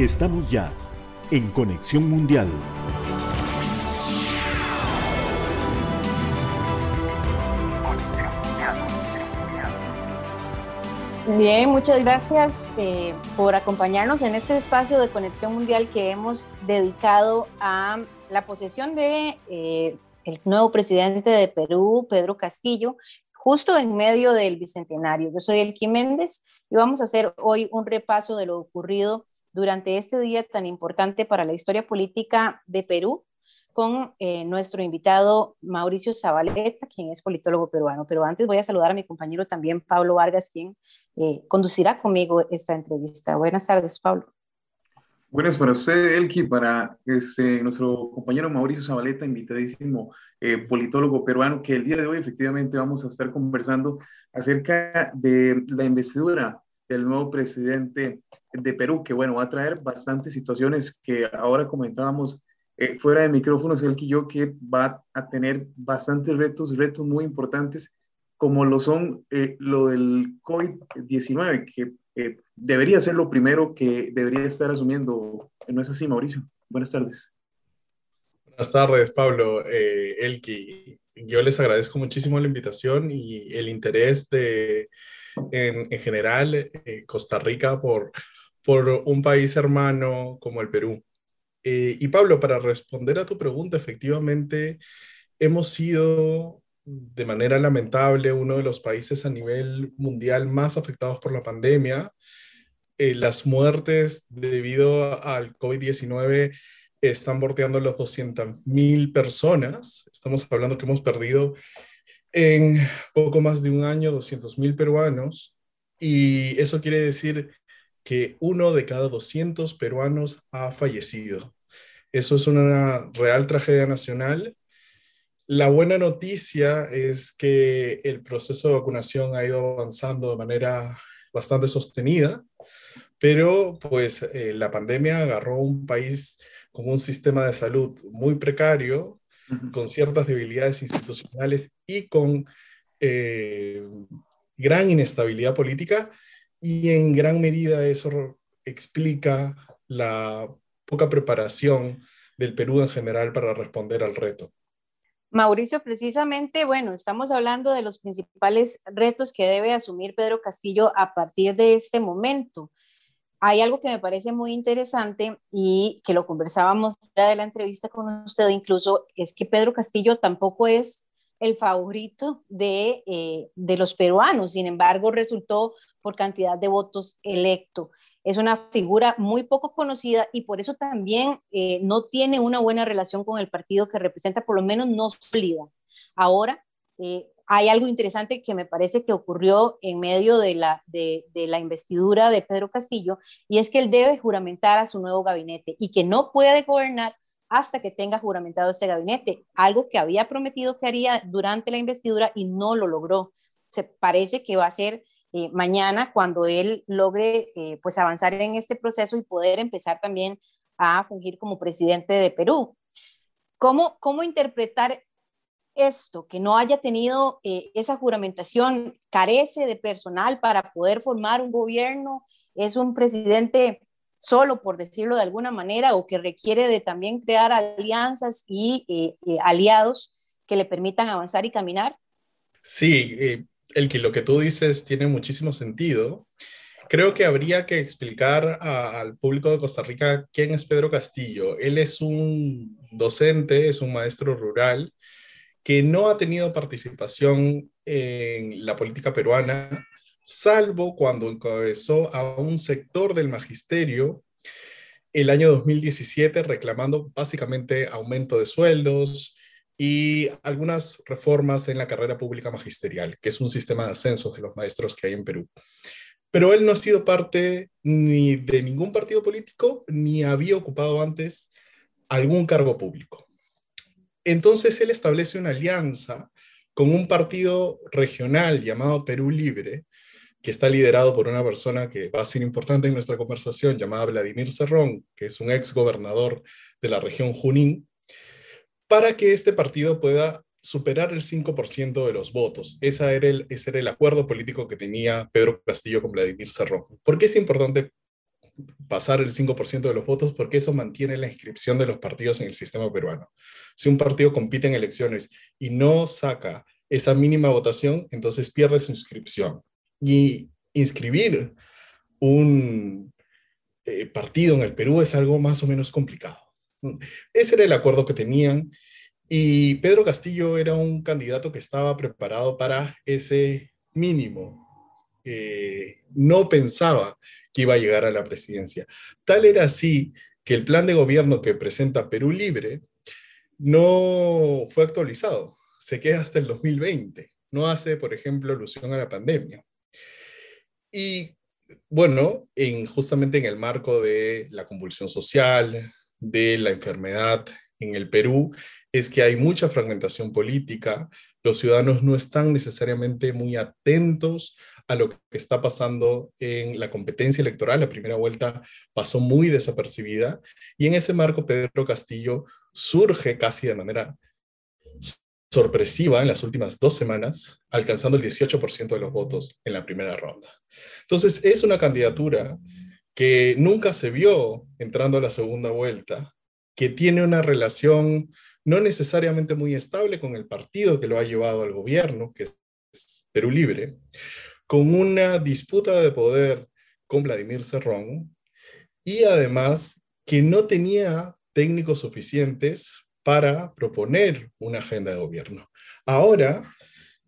Estamos ya en Conexión Mundial. Bien, muchas gracias eh, por acompañarnos en este espacio de Conexión Mundial que hemos dedicado a la posesión de eh, el nuevo presidente de Perú, Pedro Castillo, justo en medio del bicentenario. Yo soy Elki Méndez y vamos a hacer hoy un repaso de lo ocurrido durante este día tan importante para la historia política de Perú con eh, nuestro invitado Mauricio Zabaleta, quien es politólogo peruano. Pero antes voy a saludar a mi compañero también, Pablo Vargas, quien eh, conducirá conmigo esta entrevista. Buenas tardes, Pablo. Buenas para usted, Elki, para este, nuestro compañero Mauricio Zabaleta, invitadísimo eh, politólogo peruano, que el día de hoy efectivamente vamos a estar conversando acerca de la investidura del nuevo presidente de Perú, que bueno, va a traer bastantes situaciones que ahora comentábamos eh, fuera de micrófonos, el que yo, que va a tener bastantes retos, retos muy importantes, como lo son eh, lo del COVID-19, que eh, debería ser lo primero que debería estar asumiendo. ¿No es así, Mauricio? Buenas tardes. Buenas tardes, Pablo. Elki, yo les agradezco muchísimo la invitación y el interés de, en, en general, Costa Rica por por un país hermano como el Perú. Eh, y Pablo, para responder a tu pregunta, efectivamente, hemos sido de manera lamentable uno de los países a nivel mundial más afectados por la pandemia. Eh, las muertes debido al COVID-19 están bordeando las 200.000 personas. Estamos hablando que hemos perdido en poco más de un año 200.000 peruanos. Y eso quiere decir que uno de cada 200 peruanos ha fallecido. Eso es una real tragedia nacional. La buena noticia es que el proceso de vacunación ha ido avanzando de manera bastante sostenida, pero pues eh, la pandemia agarró un país con un sistema de salud muy precario, con ciertas debilidades institucionales y con eh, gran inestabilidad política y en gran medida eso explica la poca preparación del Perú en general para responder al reto. Mauricio, precisamente, bueno, estamos hablando de los principales retos que debe asumir Pedro Castillo a partir de este momento. Hay algo que me parece muy interesante y que lo conversábamos fuera de la entrevista con usted, incluso es que Pedro Castillo tampoco es el favorito de, eh, de los peruanos, sin embargo, resultó por cantidad de votos electo. Es una figura muy poco conocida y por eso también eh, no tiene una buena relación con el partido que representa, por lo menos no sólida. Ahora, eh, hay algo interesante que me parece que ocurrió en medio de la, de, de la investidura de Pedro Castillo, y es que él debe juramentar a su nuevo gabinete y que no puede gobernar hasta que tenga juramentado este gabinete, algo que había prometido que haría durante la investidura y no lo logró. Se parece que va a ser eh, mañana cuando él logre eh, pues avanzar en este proceso y poder empezar también a fungir como presidente de Perú. ¿Cómo, cómo interpretar esto, que no haya tenido eh, esa juramentación, carece de personal para poder formar un gobierno, es un presidente solo, por decirlo de alguna manera, o que requiere de también crear alianzas y aliados que le permitan avanzar y caminar? Sí, el que lo que tú dices tiene muchísimo sentido. Creo que habría que explicar al público de Costa Rica quién es Pedro Castillo. Él es un docente, es un maestro rural que no ha tenido participación en la política peruana, salvo cuando encabezó a un sector del magisterio el año 2017 reclamando básicamente aumento de sueldos, y algunas reformas en la carrera pública magisterial, que es un sistema de ascensos de los maestros que hay en Perú. Pero él no ha sido parte ni de ningún partido político, ni había ocupado antes algún cargo público. Entonces él establece una alianza con un partido regional llamado Perú Libre, que está liderado por una persona que va a ser importante en nuestra conversación, llamada Vladimir Cerrón, que es un ex gobernador de la región Junín, para que este partido pueda superar el 5% de los votos. Esa era el, ese era el acuerdo político que tenía Pedro Castillo con Vladimir Cerrón. ¿Por qué es importante pasar el 5% de los votos porque eso mantiene la inscripción de los partidos en el sistema peruano. Si un partido compite en elecciones y no saca esa mínima votación, entonces pierde su inscripción. Y inscribir un eh, partido en el Perú es algo más o menos complicado. Ese era el acuerdo que tenían y Pedro Castillo era un candidato que estaba preparado para ese mínimo. Eh, no pensaba que iba a llegar a la presidencia. Tal era así que el plan de gobierno que presenta Perú Libre no fue actualizado, se queda hasta el 2020, no hace, por ejemplo, alusión a la pandemia. Y bueno, en, justamente en el marco de la convulsión social, de la enfermedad en el Perú, es que hay mucha fragmentación política, los ciudadanos no están necesariamente muy atentos a lo que está pasando en la competencia electoral. La primera vuelta pasó muy desapercibida y en ese marco Pedro Castillo surge casi de manera sorpresiva en las últimas dos semanas, alcanzando el 18% de los votos en la primera ronda. Entonces, es una candidatura que nunca se vio entrando a la segunda vuelta, que tiene una relación no necesariamente muy estable con el partido que lo ha llevado al gobierno, que es Perú Libre, con una disputa de poder con Vladimir Cerrón y además que no tenía técnicos suficientes para proponer una agenda de gobierno. Ahora,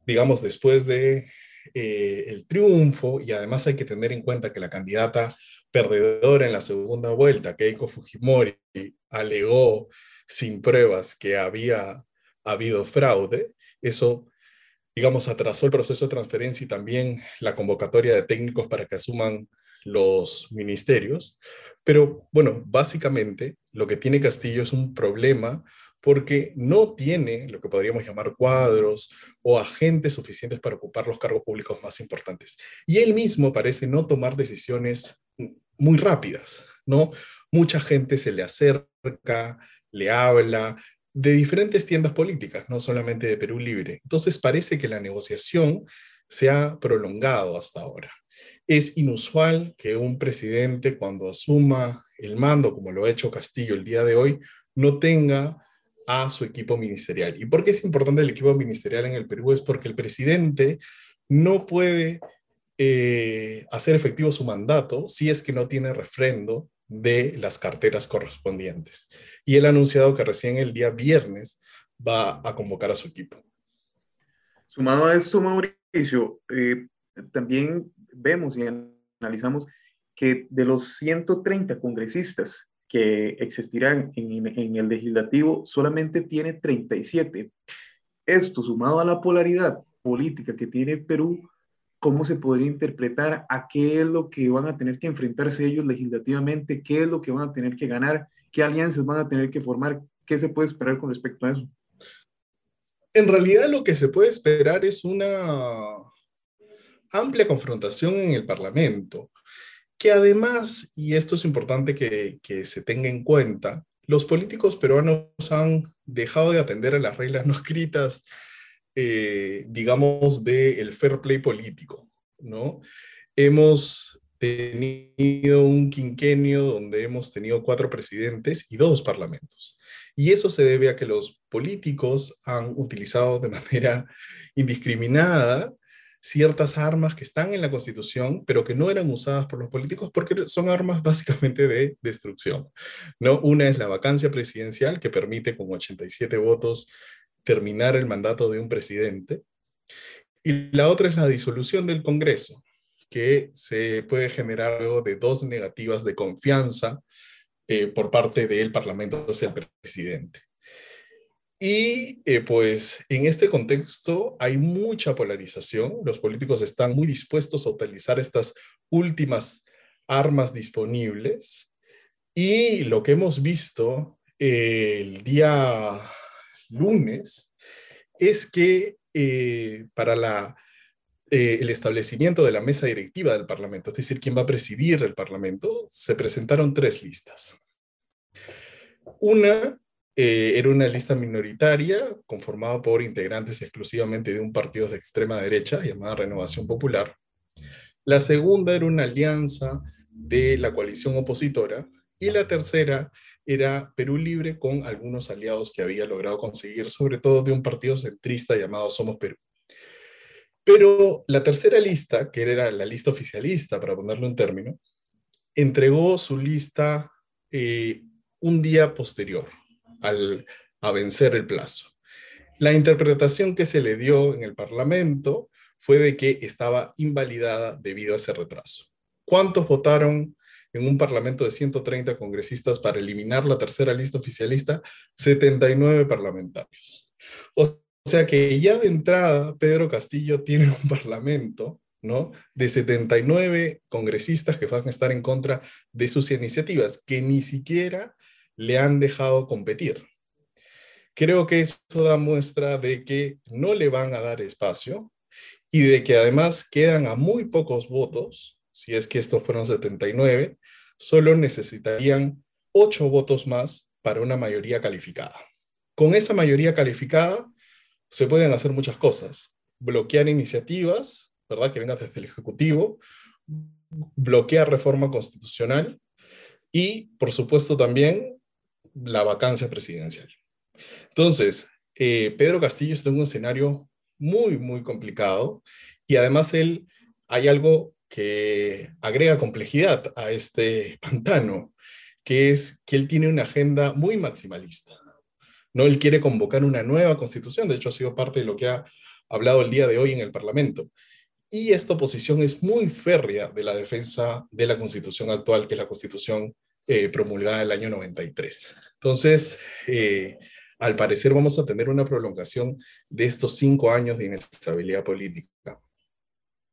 digamos, después de eh, el triunfo, y además hay que tener en cuenta que la candidata perdedora en la segunda vuelta, Keiko Fujimori, alegó sin pruebas que había habido fraude, eso, digamos, atrasó el proceso de transferencia y también la convocatoria de técnicos para que asuman los ministerios. Pero bueno, básicamente lo que tiene Castillo es un problema porque no tiene lo que podríamos llamar cuadros o agentes suficientes para ocupar los cargos públicos más importantes. Y él mismo parece no tomar decisiones muy rápidas, ¿no? Mucha gente se le acerca, le habla de diferentes tiendas políticas, no solamente de Perú Libre. Entonces parece que la negociación se ha prolongado hasta ahora. Es inusual que un presidente cuando asuma el mando, como lo ha hecho Castillo el día de hoy, no tenga a su equipo ministerial. ¿Y por qué es importante el equipo ministerial en el Perú? Es porque el presidente no puede eh, hacer efectivo su mandato si es que no tiene refrendo de las carteras correspondientes. Y él ha anunciado que recién el día viernes va a convocar a su equipo. Sumado a esto, Mauricio, eh, también vemos y analizamos que de los 130 congresistas que existirán en, el legislativo, solamente tiene 37. Esto sumado a la polaridad política que tiene Perú, ¿cómo se podría interpretar a qué es lo que van a tener que enfrentarse ellos legislativamente? ¿Qué es lo que van a tener que ganar? ¿Qué alianzas van a tener que formar? ¿Qué se puede esperar con respecto a eso? En realidad lo que se puede esperar es una amplia confrontación en el Parlamento que además, y esto es importante que, se tenga en cuenta, los políticos peruanos han dejado de atender a las reglas no escritas, eh, digamos, del fair play político, ¿no? Hemos tenido un quinquenio donde hemos tenido cuatro presidentes y dos parlamentos. Y eso se debe a que los políticos han utilizado de manera indiscriminada ciertas armas que están en la Constitución, pero que no eran usadas por los políticos porque son armas básicamente de destrucción. ¿no? Una es la vacancia presidencial, que permite con 87 votos terminar el mandato de un presidente. Y la otra es la disolución del Congreso, que se puede generar luego de dos negativas de confianza eh, por parte del Parlamento hacia el presidente. Y eh, pues en este contexto hay mucha polarización. Los políticos están muy dispuestos a utilizar estas últimas armas disponibles. Y lo que hemos visto eh, el día lunes es que eh, para la, el establecimiento de la mesa directiva del Parlamento, es decir, quién va a presidir el Parlamento, se presentaron tres listas. Una eh, era una lista minoritaria conformada por integrantes exclusivamente de un partido de extrema derecha llamada Renovación Popular. La segunda era una alianza de la coalición opositora y la tercera era Perú Libre con algunos aliados que había logrado conseguir, sobre todo de un partido centrista llamado Somos Perú. Pero la tercera lista, que era la lista oficialista, para ponerlo en término, entregó su lista eh, un día posterior al, a vencer el plazo. La interpretación que se le dio en el Parlamento fue de que estaba invalidada debido a ese retraso. ¿Cuántos votaron en un parlamento de 130 congresistas para eliminar la tercera lista oficialista? 79 parlamentarios. O sea que ya de entrada Pedro Castillo tiene un parlamento ¿no? de 79 congresistas que van a estar en contra de sus iniciativas, que ni siquiera le han dejado competir. Creo que eso da muestra de que no le van a dar espacio y de que además quedan a muy pocos votos, si es que estos fueron 79, solo necesitarían 8 votos más para una mayoría calificada. Con esa mayoría calificada se pueden hacer muchas cosas. Bloquear iniciativas, ¿verdad? Que vengan desde el Ejecutivo, bloquear reforma constitucional y, por supuesto, también la vacancia presidencial. Entonces, eh, Pedro Castillo está en un escenario muy, muy complicado y además él, hay algo que agrega complejidad a este pantano, que es que él tiene una agenda muy maximalista. ¿no? Él quiere convocar una nueva constitución, de hecho ha sido parte de lo que ha hablado el día de hoy en el Parlamento. Y esta posición es muy férrea de la defensa de la constitución actual, que es la constitución eh, promulgada el año 93. Entonces, eh, al parecer vamos a tener una prolongación de estos cinco años de inestabilidad política.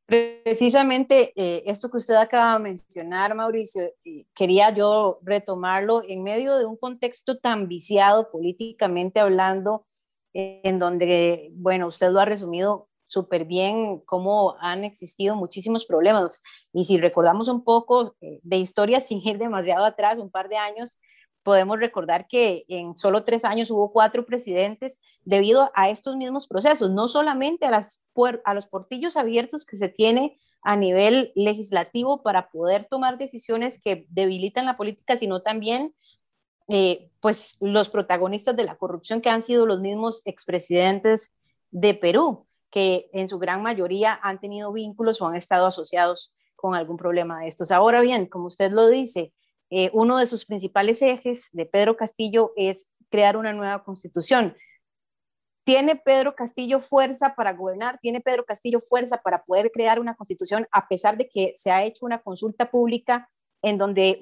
Precisamente eh, esto que usted acaba de mencionar, Mauricio, quería yo retomarlo en medio de un contexto tan viciado políticamente hablando, en donde, bueno, usted lo ha resumido súper bien, cómo han existido muchísimos problemas. Y si recordamos un poco eh, de historia sin ir demasiado atrás, un par de años, podemos recordar que en solo tres años hubo cuatro presidentes debido a estos mismos procesos, no solamente a, las a los portillos abiertos que se tiene a nivel legislativo para poder tomar decisiones que debilitan la política, sino también eh, pues los protagonistas de la corrupción que han sido los mismos expresidentes de Perú, que en su gran mayoría han tenido vínculos o han estado asociados con algún problema de estos. Ahora bien, como usted lo dice, eh, uno de sus principales ejes de Pedro Castillo es crear una nueva constitución. ¿Tiene Pedro Castillo fuerza para gobernar? ¿Tiene Pedro Castillo fuerza para poder crear una constitución a pesar de que se ha hecho una consulta pública en donde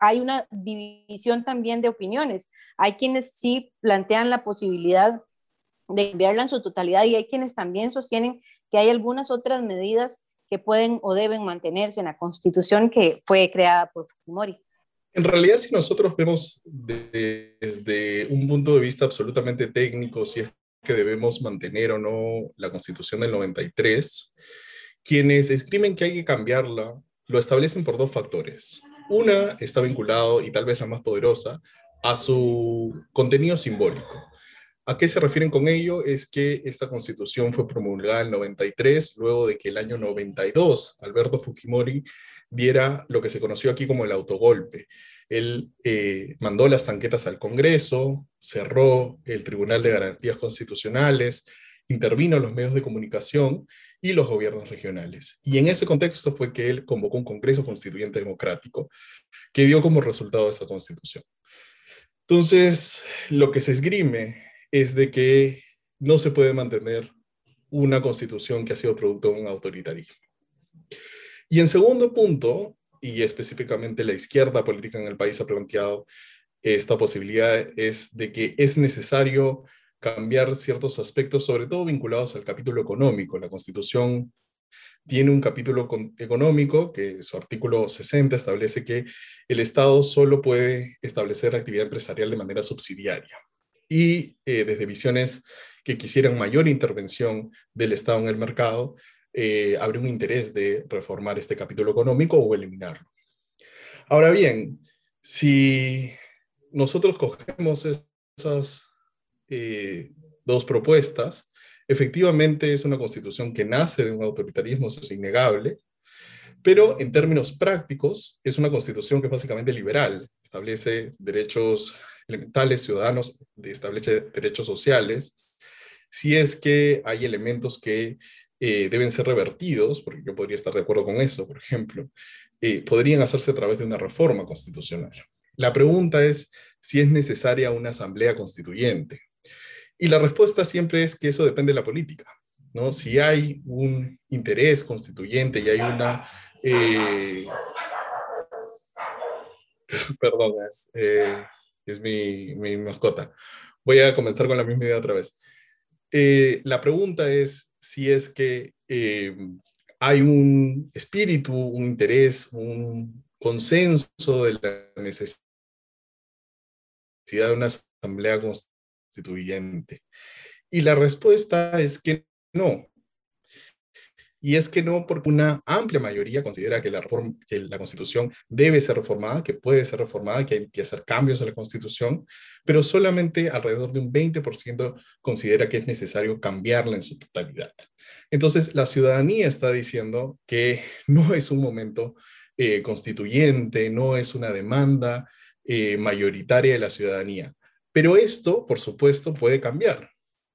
hay una división también de opiniones? Hay quienes sí plantean la posibilidad de enviarla en su totalidad y hay quienes también sostienen que hay algunas otras medidas que pueden o deben mantenerse en la constitución que fue creada por Fujimori. En realidad, si nosotros vemos desde un punto de vista absolutamente técnico, si es que debemos mantener o no la constitución del 93, quienes escriben que hay que cambiarla lo establecen por dos factores. Una está vinculado, y tal vez la más poderosa, a su contenido simbólico. ¿A qué se refieren con ello? Es que esta constitución fue promulgada en 93, luego de que el año 92 Alberto Fujimori diera lo que se conoció aquí como el autogolpe. Él eh, mandó las tanquetas al Congreso, cerró el Tribunal de Garantías Constitucionales, intervino los medios de comunicación y los gobiernos regionales. Y en ese contexto fue que él convocó un Congreso Constituyente Democrático que dio como resultado esta constitución. Entonces, lo que se esgrime es de que no se puede mantener una constitución que ha sido producto de un autoritarismo. Y en segundo punto, y específicamente la izquierda política en el país ha planteado esta posibilidad, es de que es necesario cambiar ciertos aspectos, sobre todo vinculados al capítulo económico. La Constitución tiene un capítulo económico que su artículo 60 establece que el Estado solo puede establecer actividad empresarial de manera subsidiaria y eh, desde visiones que quisieran mayor intervención del Estado en el mercado, eh, habría un interés de reformar este capítulo económico o eliminarlo. Ahora bien, si nosotros cogemos esas eh, dos propuestas, efectivamente es una constitución que nace de un autoritarismo, eso es innegable, Pero en términos prácticos, es una constitución que es básicamente liberal, establece derechos elementales ciudadanos, establece derechos sociales, si es que hay elementos que eh, deben ser revertidos, porque yo podría estar de acuerdo con eso, por ejemplo, eh, podrían hacerse a través de una reforma constitucional. La pregunta es si es necesaria una asamblea constituyente. Y la respuesta siempre es que eso depende de la política. ¿no? Si hay un interés constituyente y hay una... Eh, perdón, es, es mi, mi, mascota. Voy a comenzar con la misma idea otra vez. la pregunta es si es que eh, hay un espíritu, un interés, un consenso de la necesidad de una asamblea constituyente. Y la respuesta es que no. Y es que no, porque una amplia mayoría considera que la, que la Constitución debe ser reformada, que puede ser reformada, que hay que hacer cambios a la Constitución, pero solamente alrededor de un 20% considera que es necesario cambiarla en su totalidad. Entonces, la ciudadanía está diciendo que no es un momento eh, constituyente, no es una demanda eh, mayoritaria de la ciudadanía. Pero esto, por supuesto, puede cambiar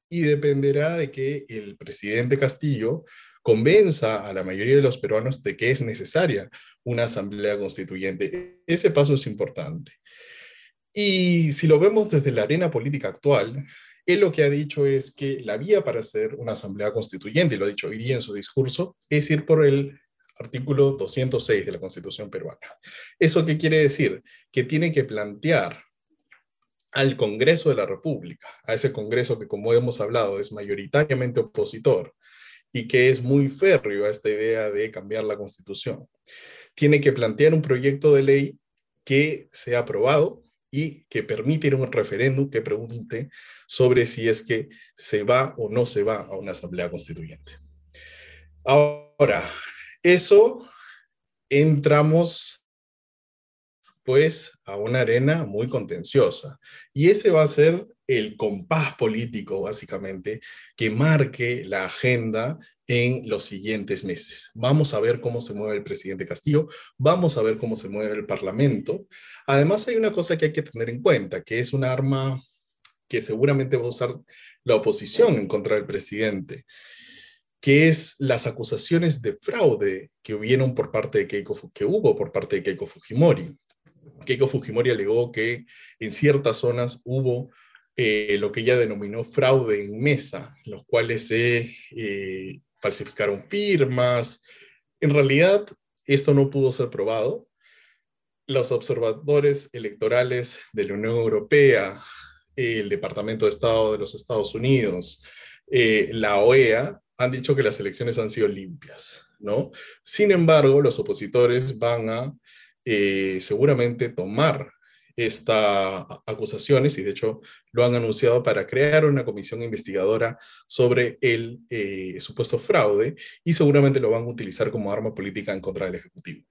y dependerá de que el presidente Castillo convenza a la mayoría de los peruanos de que es necesaria una asamblea constituyente. Ese paso es importante. Y si lo vemos desde la arena política actual, él lo que ha dicho es que la vía para hacer una asamblea constituyente, y lo ha dicho hoy día en su discurso, es ir por el artículo 206 de la Constitución peruana. ¿Eso qué quiere decir? Que tiene que plantear al Congreso de la República, a ese Congreso que, como hemos hablado, es mayoritariamente opositor, y que es muy férreo a esta idea de cambiar la constitución. Tiene que plantear un proyecto de ley que sea aprobado y que permita ir a un referéndum que pregunte sobre si es que se va o no se va a una asamblea constituyente. Ahora, eso entramos pues a una arena muy contenciosa y ese va a ser el compás político, básicamente, que marque la agenda en los siguientes meses. Vamos a ver cómo se mueve el presidente Castillo, vamos a ver cómo se mueve el Parlamento. Además, hay una cosa que hay que tener en cuenta, que es un arma que seguramente va a usar la oposición en contra del presidente, que es las acusaciones de fraude que hubieron por parte de Keiko, que hubo por parte de Keiko Fujimori. Keiko Fujimori alegó que en ciertas zonas hubo eh, lo que ella denominó fraude en mesa, los cuales se eh, falsificaron firmas. En realidad, esto no pudo ser probado. Los observadores electorales de la Unión Europea, el Departamento de Estado de los Estados Unidos, eh, la OEA, han dicho que las elecciones han sido limpias, ¿no? Sin embargo, los opositores van a seguramente tomar estas acusaciones y de hecho lo han anunciado para crear una comisión investigadora sobre el eh, supuesto fraude y seguramente lo van a utilizar como arma política en contra del Ejecutivo.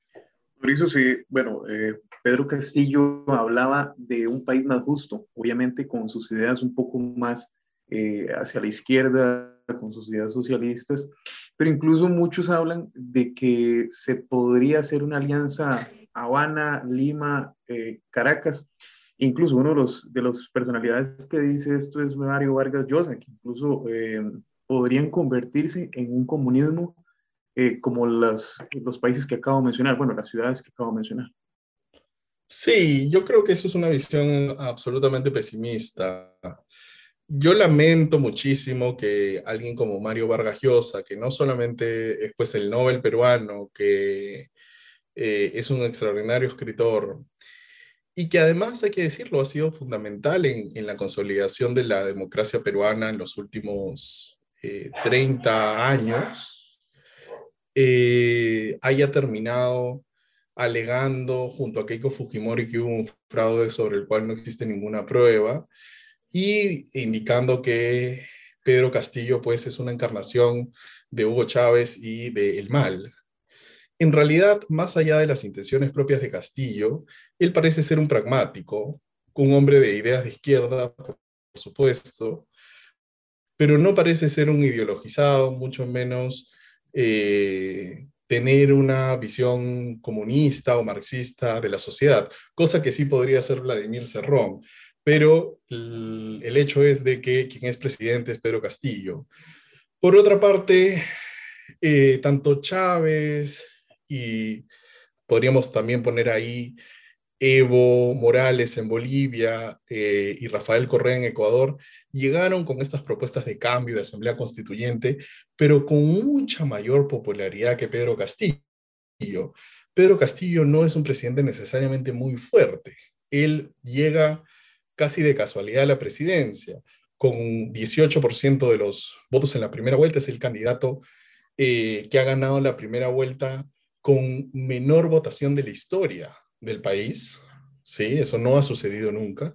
Por eso sí, bueno, eh, Pedro Castillo hablaba de un país más justo, obviamente con sus ideas un poco más eh, hacia la izquierda, con sus ideas socialistas, pero incluso muchos hablan de que se podría hacer una alianza Habana, Lima, eh, Caracas. Incluso uno de los, de las personalidades que dice esto es Mario Vargas Llosa, que incluso eh, podrían convertirse en un comunismo eh, como las, los países que acabo de mencionar, bueno, las ciudades que acabo de mencionar. Sí, yo creo que eso es una visión absolutamente pesimista. Yo lamento muchísimo que alguien como Mario Vargas Llosa, que no solamente es pues el Nobel peruano, que eh, es un extraordinario escritor y que además, hay que decirlo, ha sido fundamental en, la consolidación de la democracia peruana en los últimos 30 eh, años, eh, haya terminado alegando junto a Keiko Fujimori que hubo un fraude sobre el cual no existe ninguna prueba y indicando que Pedro Castillo pues es una encarnación de Hugo Chávez y de El Mal. En realidad, más allá de las intenciones propias de Castillo, él parece ser un pragmático, un hombre de ideas de izquierda, por supuesto, pero no parece ser un ideologizado, mucho menos eh, tener una visión comunista o marxista de la sociedad, cosa que sí podría hacer Vladimir Cerrón, pero el, el hecho es de que quien es presidente es Pedro Castillo. Por otra parte, eh, tanto Chávez y podríamos también poner ahí Evo Morales en Bolivia eh, y Rafael Correa en Ecuador, llegaron con estas propuestas de cambio de asamblea constituyente, pero con mucha mayor popularidad que Pedro Castillo. Pedro Castillo no es un presidente necesariamente muy fuerte. Él llega casi de casualidad a la presidencia. Con 18% de los votos en la primera vuelta es el candidato eh, que ha ganado la primera vuelta con menor votación de la historia del país. Sí, eso no ha sucedido nunca.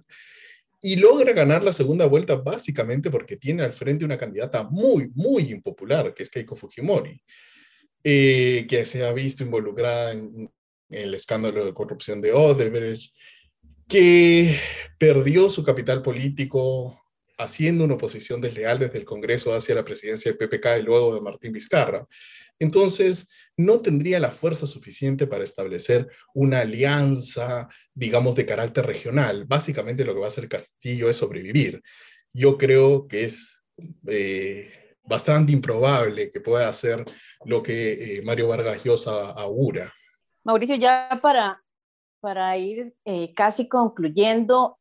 Y logra ganar la segunda vuelta básicamente porque tiene al frente una candidata muy, muy impopular, que es Keiko Fujimori, eh, que se ha visto involucrada en, en el escándalo de corrupción de Odebrecht, que perdió su capital político haciendo una oposición desleal desde el Congreso hacia la presidencia del PPK y luego de Martín Vizcarra. Entonces, no tendría la fuerza suficiente para establecer una alianza, digamos, de carácter regional. Básicamente lo que va a hacer Castillo es sobrevivir. Yo creo que es eh, bastante improbable que pueda hacer lo que eh, Mario Vargas Llosa augura. Mauricio, ya para, para ir eh, casi concluyendo,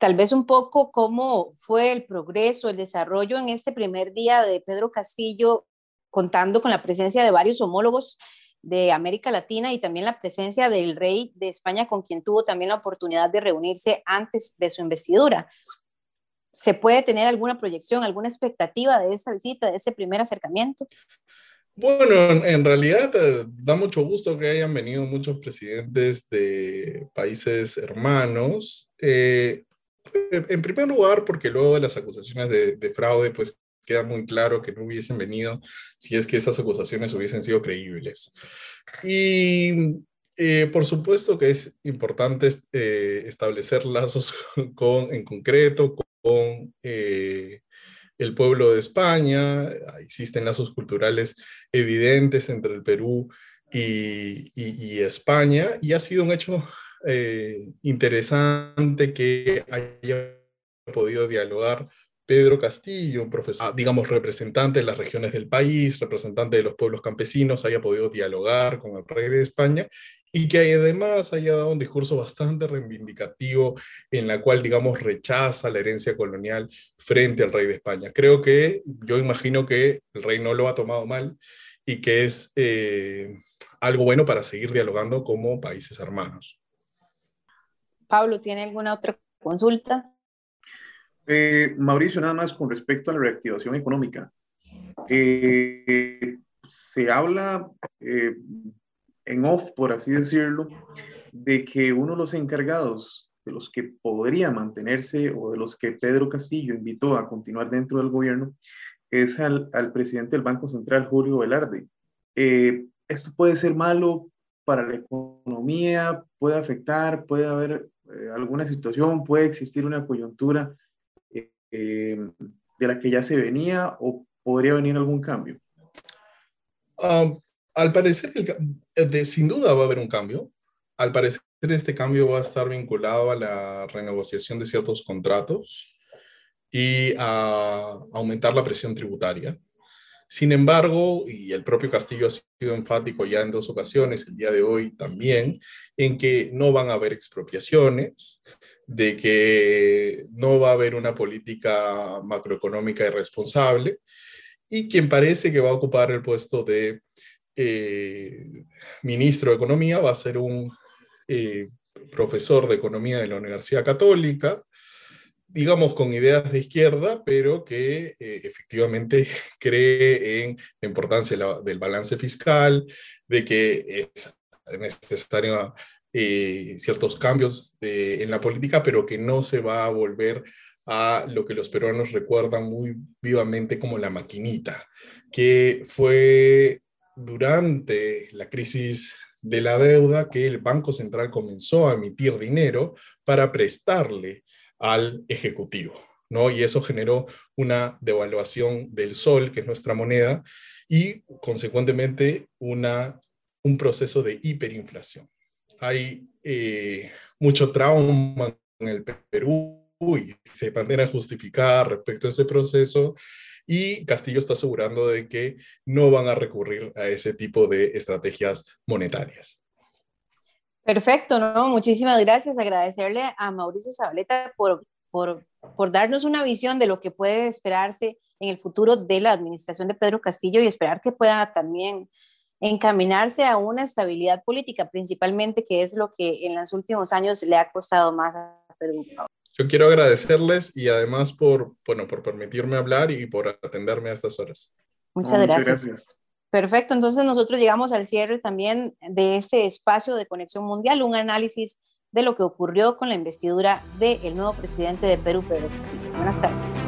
tal vez un poco cómo fue el progreso, el desarrollo en este primer día de Pedro Castillo, contando con la presencia de varios homólogos de América Latina y también la presencia del rey de España, con quien tuvo también la oportunidad de reunirse antes de su investidura. ¿Se puede tener alguna proyección, alguna expectativa de esta visita, de ese primer acercamiento? Bueno, en realidad eh, da mucho gusto que hayan venido muchos presidentes de países hermanos. Eh, en primer lugar, porque luego de las acusaciones de, fraude, pues queda muy claro que no hubiesen venido si es que esas acusaciones hubiesen sido creíbles. Y eh, por supuesto que es importante eh, establecer lazos con, en concreto con eh, el pueblo de España. Existen lazos culturales evidentes entre el Perú y, y España y ha sido un hecho eh, interesante que haya podido dialogar Pedro Castillo, un profesor, ah, digamos, representante de las regiones del país, representante de los pueblos campesinos, haya podido dialogar con el rey de España y que además haya dado un discurso bastante reivindicativo en la cual, digamos, rechaza la herencia colonial frente al rey de España. Creo que, yo imagino que el rey no lo ha tomado mal y que es eh, algo bueno para seguir dialogando como países hermanos. Pablo, ¿tiene alguna otra consulta? Eh, Mauricio, nada más con respecto a la reactivación económica. Eh, se habla eh, en off, por así decirlo, de que uno de los encargados, de los que podría mantenerse o de los que Pedro Castillo invitó a continuar dentro del gobierno, es al, al presidente del Banco Central, Julio Velarde. esto puede ser malo para la economía, puede afectar, puede haber eh, alguna situación, puede existir una coyuntura eh, de la que ya se venía o podría venir algún cambio? Um, al parecer, de, sin duda va a haber un cambio. Al parecer, este cambio va a estar vinculado a la renegociación de ciertos contratos y a aumentar la presión tributaria. Sin embargo, y el propio Castillo ha sido enfático ya en dos ocasiones, el día de hoy también, en que no van a haber expropiaciones, de que no va a haber una política macroeconómica irresponsable, y quien parece que va a ocupar el puesto de eh, ministro de Economía va a ser un eh, profesor de Economía de la Universidad Católica, digamos, con ideas de izquierda, pero que eh, efectivamente cree en la importancia del balance fiscal, de que es necesario eh, ciertos cambios en la política, pero que no se va a volver a lo que los peruanos recuerdan muy vivamente como la maquinita, que fue durante la crisis de la deuda que el Banco Central comenzó a emitir dinero para prestarle al Ejecutivo. ¿no? Y eso generó una devaluación del sol, que es nuestra moneda, y consecuentemente una, un proceso de hiperinflación. Hay eh, mucho trauma en el Perú y de manera justificada respecto a ese proceso y Castillo está asegurando de que no van a recurrir a ese tipo de estrategias monetarias. Perfecto, ¿no? Muchísimas gracias. Agradecerle a Mauricio Zabaleta por, por, por darnos una visión de lo que puede esperarse en el futuro de la administración de Pedro Castillo y esperar que pueda también encaminarse a una estabilidad política, principalmente, que es lo que en los últimos años le ha costado más a Perú. Yo quiero agradecerles y además por, bueno, por permitirme hablar y por atenderme a estas horas. Muchas, gracias. Perfecto, entonces nosotros llegamos al cierre también de este espacio de Conexión Mundial, un análisis de lo que ocurrió con la investidura del nuevo presidente de Perú, Pedro Castillo. Buenas tardes.